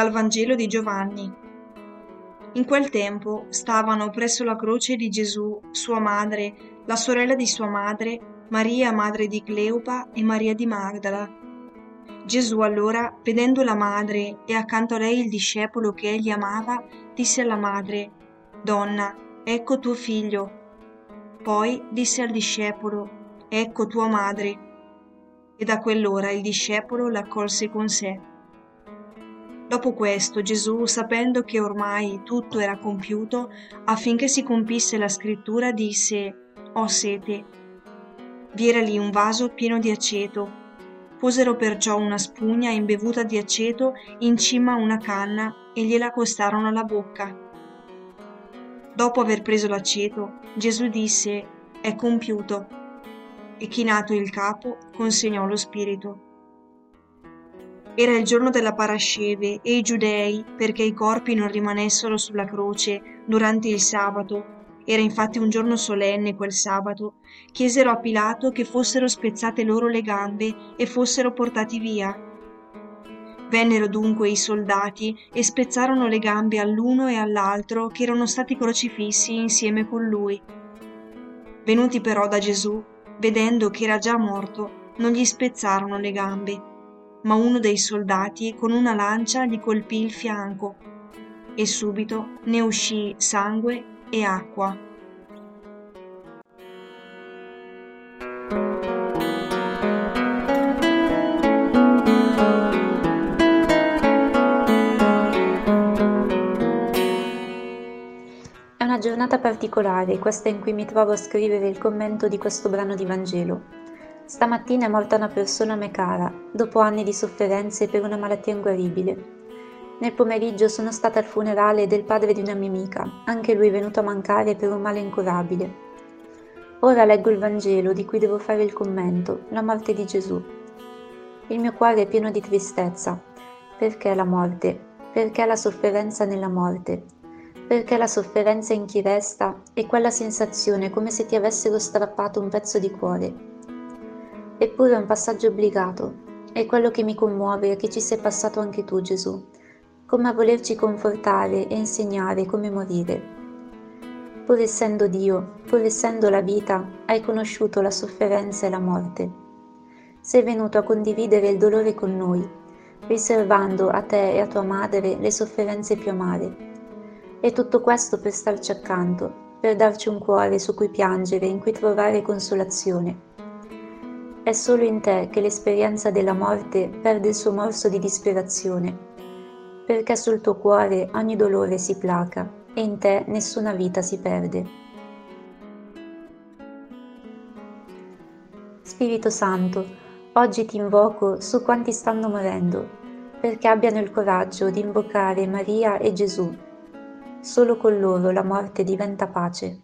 Dal Vangelo di Giovanni. In quel tempo stavano presso la croce di Gesù sua madre, la sorella di sua madre, Maria madre di Cleopa e Maria di Magdala. Gesù allora, vedendo la madre e accanto a lei il discepolo che egli amava, disse alla madre, Donna, ecco tuo figlio. Poi disse al discepolo, Ecco tua madre. E da quell'ora il discepolo l'accolse con sé. Dopo questo Gesù, sapendo che ormai tutto era compiuto, affinché si compisse la scrittura, disse, Ho sete. Vi era lì un vaso pieno di aceto. Posero perciò una spugna imbevuta di aceto in cima a una canna e gliela accostarono alla bocca. Dopo aver preso l'aceto, Gesù disse, È compiuto. E chinato il capo, consegnò lo spirito. Era il giorno della parasceve e i giudei, perché i corpi non rimanessero sulla croce durante il sabato, era infatti un giorno solenne quel sabato, chiesero a Pilato che fossero spezzate loro le gambe e fossero portati via. Vennero dunque i soldati e spezzarono le gambe all'uno e all'altro che erano stati crocifissi insieme con lui. Venuti però da Gesù, vedendo che era già morto, non gli spezzarono le gambe ma uno dei soldati con una lancia gli colpì il fianco e subito ne uscì sangue e acqua. È una giornata particolare, questa in cui mi trovo a scrivere il commento di questo brano di Vangelo. Stamattina è morta una persona a me cara, dopo anni di sofferenze per una malattia inguaribile. Nel pomeriggio sono stata al funerale del padre di una mia amica, anche lui venuto a mancare per un male incurabile. Ora leggo il Vangelo di cui devo fare il commento, la morte di Gesù. Il mio cuore è pieno di tristezza. Perché la morte? Perché la sofferenza nella morte? Perché la sofferenza in chi resta è quella sensazione come se ti avessero strappato un pezzo di cuore Eppure è un passaggio obbligato. È quello che mi commuove e che ci sei passato anche tu, Gesù, come a volerci confortare e insegnare come morire. Pur essendo Dio, pur essendo la vita, hai conosciuto la sofferenza e la morte. Sei venuto a condividere il dolore con noi, riservando a te e a tua madre le sofferenze più amare. E tutto questo per starci accanto, per darci un cuore su cui piangere, in cui trovare consolazione è solo in te che l'esperienza della morte perde il suo morso di disperazione, perché sul tuo cuore ogni dolore si placa e in te nessuna vita si perde. Spirito Santo, oggi ti invoco su quanti stanno morendo, perché abbiano il coraggio di invocare Maria e Gesù. Solo con loro la morte diventa pace.